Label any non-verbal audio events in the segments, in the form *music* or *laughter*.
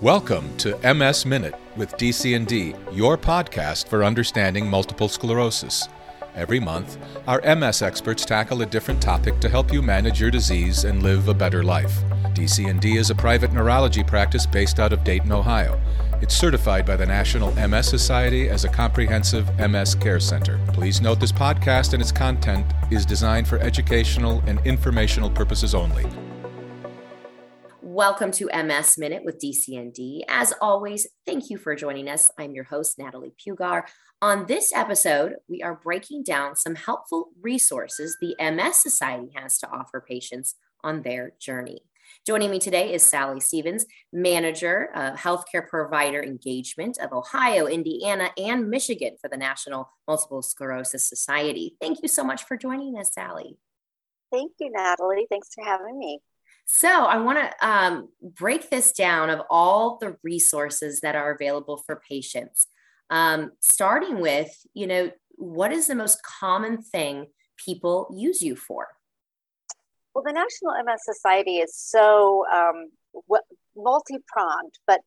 Welcome to MS Minute with DC&D, your podcast for understanding multiple sclerosis. Every month, our MS experts tackle a different topic to help you manage your disease and live a better life. DC&D is a private neurology practice based out of Dayton, Ohio. It's certified by the National MS Society as a comprehensive MS care center. Please note this podcast and its content is designed for educational and informational purposes only. Welcome to MS Minute with DC&D. As always, thank you for joining us. I'm your host, Natalie Pugar. On this episode, we are breaking down some helpful resources the MS Society has to offer patients on their journey. Joining me today is Sally Stevens, Manager of Healthcare Provider Engagement of Ohio, Indiana, and Michigan for the National Multiple Sclerosis Society. Thank you so much for joining us, Sally. Thank you, Natalie. Thanks for having me. So, I want to um, break this down of all the resources that are available for patients. Um, starting with, you know, what is the most common thing people use you for? Well, the National MS Society is so um, multi pronged, but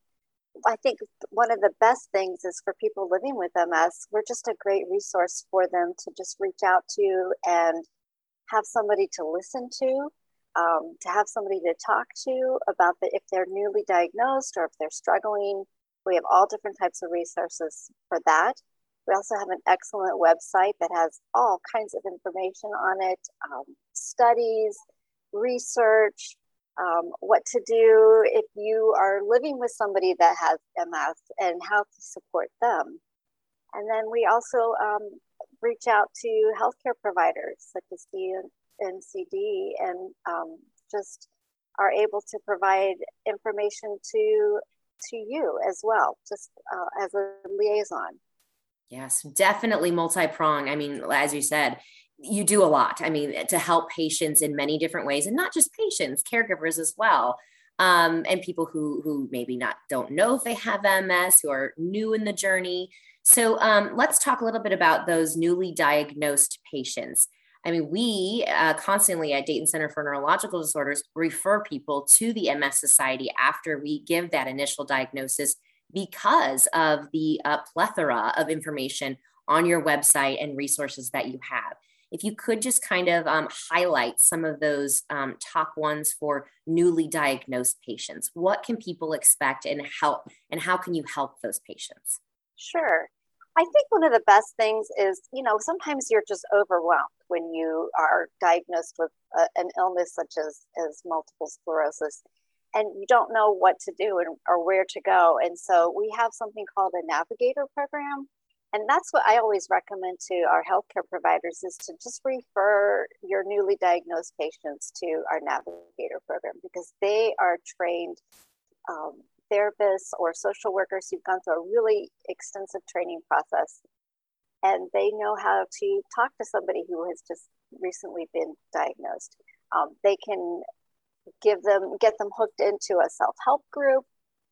I think one of the best things is for people living with MS, we're just a great resource for them to just reach out to and have somebody to listen to um, to have somebody to talk to about the, if they're newly diagnosed or if they're struggling. We have all different types of resources for that. We also have an excellent website that has all kinds of information on it um, studies, research, um, what to do if you are living with somebody that has MS and how to support them. And then we also um, reach out to healthcare providers such as NCD and um, just are able to provide information to to you as well, just uh, as a liaison. Yes, definitely multi-prong. I mean, as you said, you do a lot. I mean, to help patients in many different ways, and not just patients, caregivers as well, um, and people who who maybe not don't know if they have MS, who are new in the journey. So um, let's talk a little bit about those newly diagnosed patients. I mean, we uh, constantly at Dayton Center for Neurological Disorders refer people to the MS Society after we give that initial diagnosis because of the uh, plethora of information on your website and resources that you have. If you could just kind of um, highlight some of those um, top ones for newly diagnosed patients, what can people expect and help, and how can you help those patients? Sure. I think one of the best things is, you know, sometimes you're just overwhelmed when you are diagnosed with a, an illness such as, as multiple sclerosis and you don't know what to do and, or where to go. And so we have something called a navigator program. And that's what I always recommend to our healthcare providers is to just refer your newly diagnosed patients to our navigator program because they are trained um, therapists or social workers who've gone through a really extensive training process and they know how to talk to somebody who has just recently been diagnosed. Um, they can give them get them hooked into a self-help group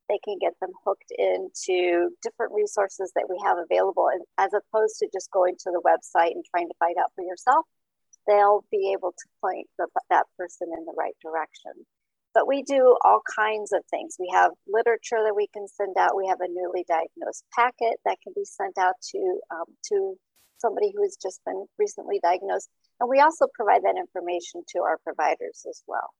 they can get them hooked into different resources that we have available and as opposed to just going to the website and trying to find out for yourself they'll be able to point the, that person in the right direction but we do all kinds of things. We have literature that we can send out. We have a newly diagnosed packet that can be sent out to um, to somebody who has just been recently diagnosed, and we also provide that information to our providers as well.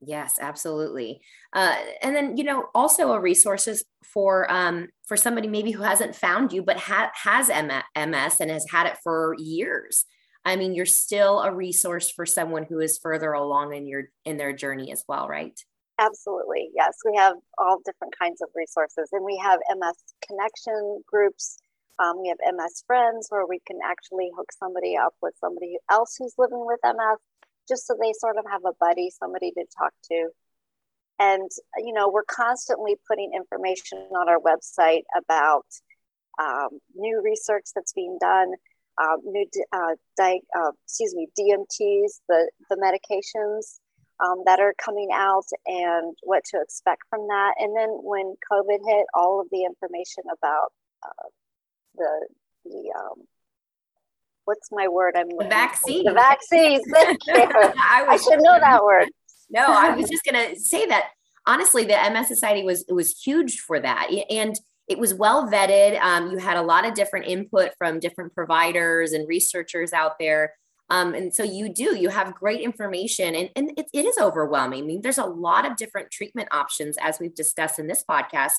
Yes, absolutely. Uh, and then you know also a resources for um, for somebody maybe who hasn't found you but ha- has MS and has had it for years. I mean, you're still a resource for someone who is further along in your in their journey as well, right? Absolutely. Yes, we have all different kinds of resources, and we have MS connection groups. Um, we have MS friends where we can actually hook somebody up with somebody else who's living with MS, just so they sort of have a buddy, somebody to talk to. And you know, we're constantly putting information on our website about um, new research that's being done um, new, uh, di- uh, excuse me, DMTs, the, the medications um, that are coming out and what to expect from that. And then when COVID hit, all of the information about uh, the, the um, what's my word? I'm the vaccine. The vaccines. *laughs* I, I should know that word. no, I was just going to say that honestly, the MS Society was was huge for that, and it was well vetted. Um, you had a lot of different input from different providers and researchers out there. Um, and so you do, you have great information and, and it, it is overwhelming. I mean, there's a lot of different treatment options as we've discussed in this podcast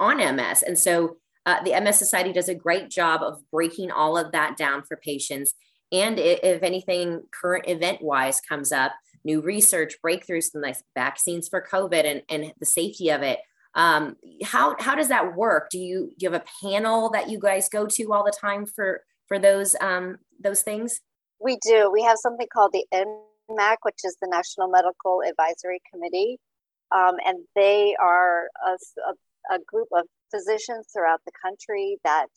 on MS. And so uh, the MS Society does a great job of breaking all of that down for patients. And if anything current event wise comes up, new research, breakthroughs, like vaccines for COVID and, and the safety of it, um, how how does that work? Do you do you have a panel that you guys go to all the time for for those um, those things? We do. We have something called the NMAC, which is the National Medical Advisory Committee, um, and they are a, a, a, group of physicians throughout the country that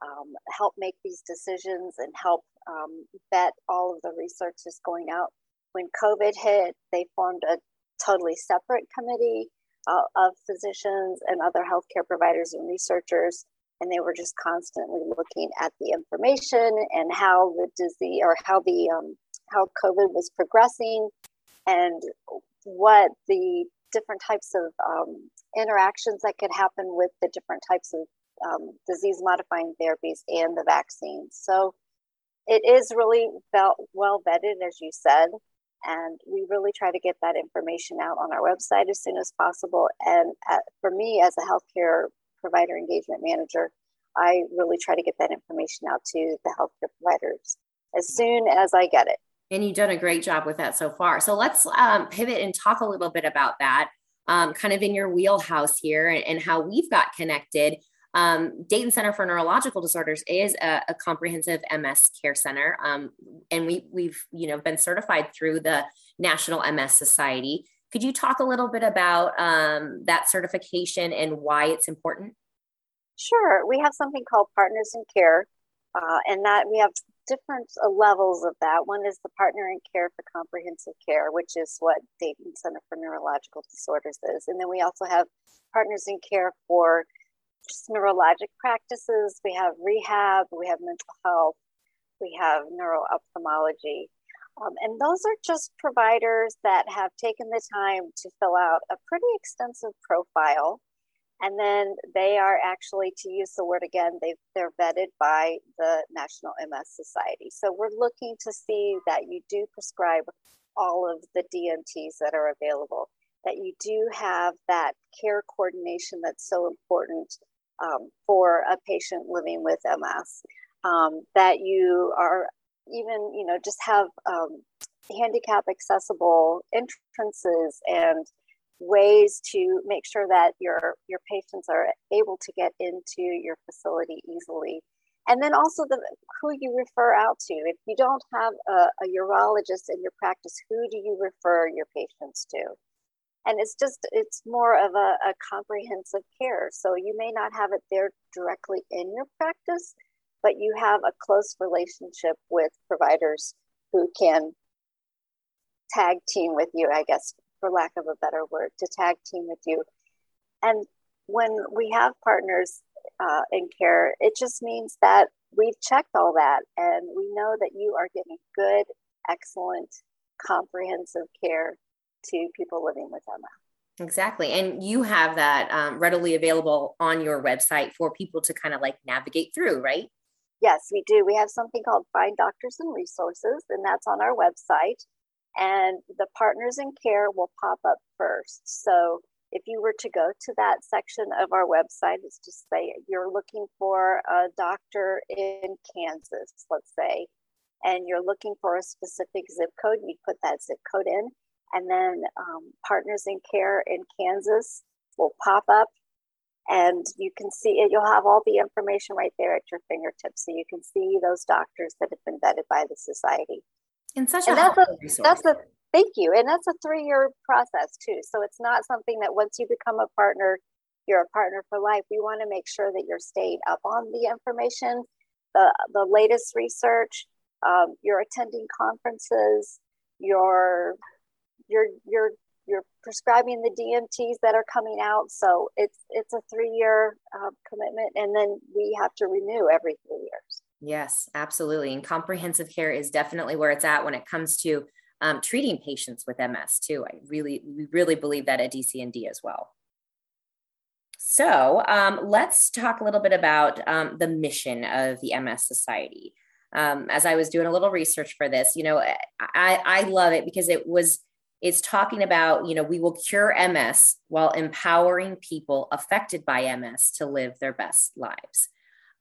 um, help make these decisions and help um, vet all of the research that's going out. When COVID hit, they formed a totally separate committee of physicians and other healthcare providers and researchers and they were just constantly looking at the information and how the disease or how the um, how covid was progressing and what the different types of um, interactions that could happen with the different types of um, disease modifying therapies and the vaccines. So it is really well vetted as you said and we really try to get that information out on our website as soon as possible. And at, for me, as a healthcare provider engagement manager, I really try to get that information out to the healthcare providers as soon as I get it. And you've done a great job with that so far. So let's um, pivot and talk a little bit about that, um, kind of in your wheelhouse here and, and how we've got connected. Um, Dayton Center for Neurological Disorders is a, a comprehensive MS care center, um, and we we've you know been certified through the National MS Society. Could you talk a little bit about um, that certification and why it's important? Sure, we have something called Partners in Care, uh, and that we have different uh, levels of that. One is the Partner in Care for Comprehensive Care, which is what Dayton Center for Neurological Disorders is, and then we also have Partners in Care for neurologic practices. We have rehab, we have mental health, we have neuro ophthalmology. Um, and those are just providers that have taken the time to fill out a pretty extensive profile. And then they are actually, to use the word again, they, they're vetted by the National MS Society. So we're looking to see that you do prescribe all of the DMTs that are available, that you do have that care coordination that's so important um, for a patient living with MS. Um, that you are even, you know, just have um, handicap accessible entrances and ways to make sure that your your patients are able to get into your facility easily and then also the who you refer out to if you don't have a, a urologist in your practice who do you refer your patients to and it's just it's more of a, a, comprehensive care. So you may not have it there directly in your practice but you have a close relationship with providers who can tag team with you i guess for lack of a better word to tag team with you. And when we have partners uh, in care it just means that we've checked all that and we know that you are getting good excellent comprehensive care to people living with MS. Exactly. And you have that um, readily available on your website for people to kind of like navigate through, right? Yes, we do. We have something called Find Doctors and Resources, and that's on our website. And the partners in care will pop up first. So if you were to go to that section of our website, it's just say you're looking for a doctor in Kansas, let's say, and you're looking for a specific zip code, you put that zip code in, and then um, Partners in Care in Kansas will pop up and you can see it. You'll have all the information right there at your fingertips. So you can see those doctors that have been vetted by the society. And such and a that's a, resource. That's a, thank you. And that's a three year process too. So it's not something that once you become a partner, you're a partner for life. We want to make sure that you're staying up on the information, the, the latest research, um, you're attending conferences, you're you're you're you're prescribing the DMTs that are coming out. So it's it's a three year uh, commitment, and then we have to renew every three years. Yes, absolutely. And comprehensive care is definitely where it's at when it comes to um, treating patients with MS too. I really, we really believe that at DCND as well. So um, let's talk a little bit about um, the mission of the MS Society. Um, as I was doing a little research for this, you know, I, I love it because it was it's talking about you know we will cure ms while empowering people affected by ms to live their best lives.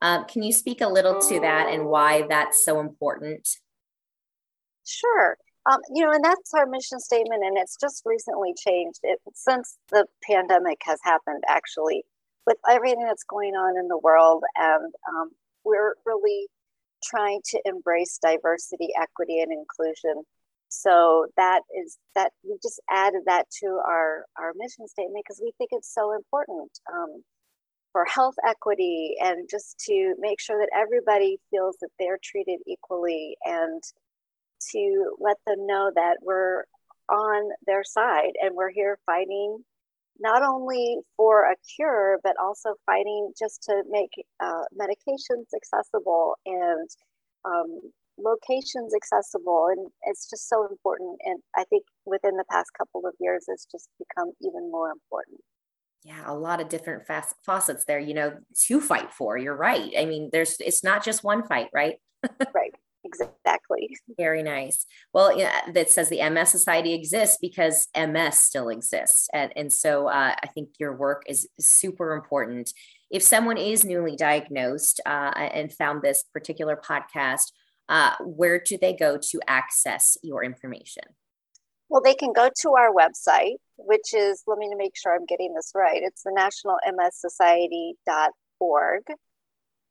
Um, can you speak a little to that and why that's so important? Sure. Um, you know and that's our mission statement and it's just recently changed. It, since the pandemic has happened actually with everything that's going on in the world and um, we're really trying to embrace diversity equity and inclusion so that is that we just added that to our our mission statement because we think it's so important um, for health equity and just to make sure that everybody feels that they're treated equally and to let them know that we're on their side and we're here fighting not only for a cure but also fighting just to make uh, medications accessible and um, locations accessible and it's just so important and i think within the past couple of years it's just become even more important. Yeah a lot of different faucets there you know to fight for you're right. I mean there's it's not just one fight right? *laughs* Right exactly. Very nice. Well yeah, that says the ms society exists because ms still exists and, and so uh, i think your work is super important. If someone is newly diagnosed uh, and found this particular podcast uh, where do they go to access your information? Well, they can go to our website, which is, let me make sure I'm getting this right. It's the National MS Society.org.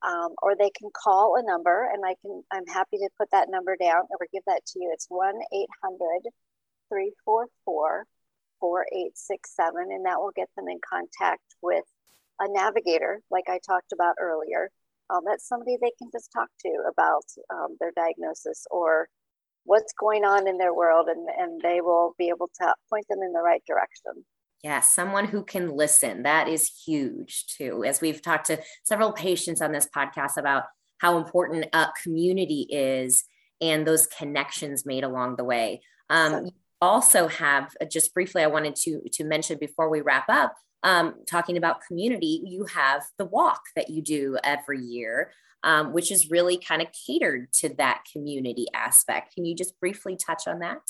Um, or they can call a number and I can, I'm happy to put that number down or give that to you. It's 1 800 344 4867, and that will get them in contact with a navigator, like I talked about earlier, um, that's somebody they can just talk to about um, their diagnosis or what's going on in their world and, and they will be able to point them in the right direction. Yeah someone who can listen. That is huge too. As we've talked to several patients on this podcast about how important a community is and those connections made along the way. Um, also have uh, just briefly i wanted to to mention before we wrap up um, talking about community, you have the walk that you do every year, um, which is really kind of catered to that community aspect. Can you just briefly touch on that?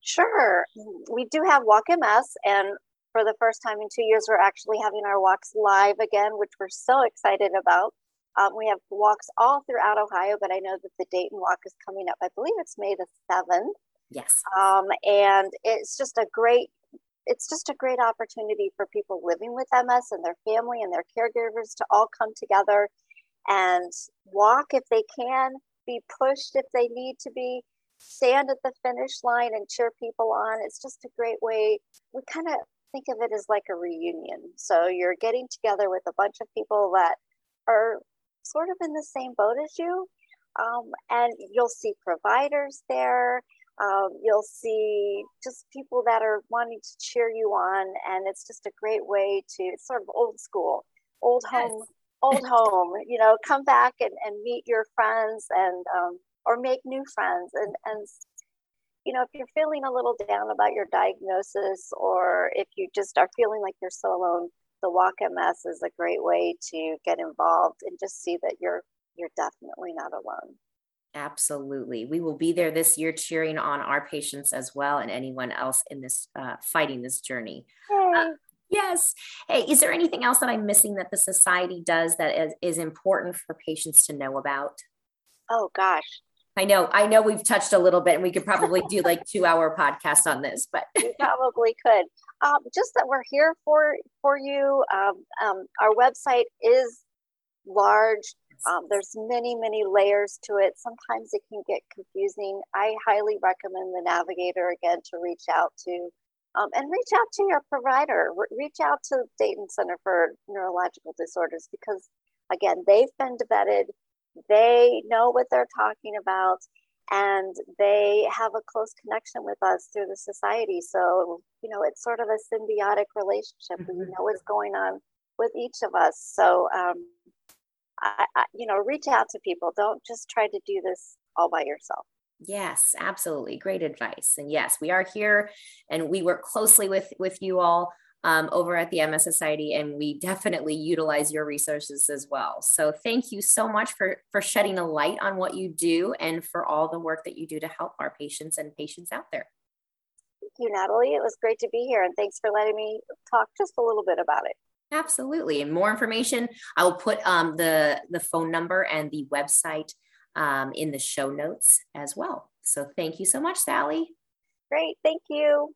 Sure. We do have Walk MS, and for the first time in two years, we're actually having our walks live again, which we're so excited about. Um, we have walks all throughout Ohio, but I know that the Dayton walk is coming up. I believe it's May the 7th. Yes. Um, and it's just a great it's just a great opportunity for people living with MS and their family and their caregivers to all come together and walk if they can, be pushed if they need to be, stand at the finish line and cheer people on. It's just a great way. We kind of think of it as like a reunion. So you're getting together with a bunch of people that are sort of in the same boat as you. Um, and you'll see providers there um, you'll see just people that are wanting to cheer you on and it's just a great way to it's sort of old school old home old *laughs* home you know come back and, and meet your friends and um, or make new friends. And and you know if you're feeling a little down about your diagnosis or if you just are feeling like you're so alone the walk ms is a great way to get involved and just see that you're you're definitely not alone Absolutely. We will be there this year cheering on our patients as well and anyone else in this uh, fighting this journey. Uh, yes. Hey, is there anything else that I'm missing that the society does that is, is important for patients to know about? Oh, gosh. I know, I know we've touched a little bit and we could probably do like two hour podcast on this, but *laughs* we probably could. Um, just that we're here for, for you. Um, um, our website is large um, there's many, many layers to it. Sometimes it can get confusing. I highly recommend the navigator again to reach out to um, and reach out to your provider. Reach out to Dayton Center for Neurological Disorders because, again, they've been vetted. They know what they're talking about and they have a close connection with us through the society. So, you know, it's sort of a symbiotic relationship. Mm-hmm. We know what's going on with each of us. So, um, I, I, you know, reach out to people. Don't just try to do this all by yourself. Yes, absolutely. Great advice. And yes, we are here and we work closely with with you all um, over at the MS Society, and we definitely utilize your resources as well. So thank you so much for for shedding a light on what you do and for all the work that you do to help our patients and patients out there. Thank you, Natalie. It was great to be here, and thanks for letting me talk just a little bit about it. Absolutely. And more information, I will put um, the the phone number and the website um, in the show notes as well. So thank you so much, Sally. Great. Thank you.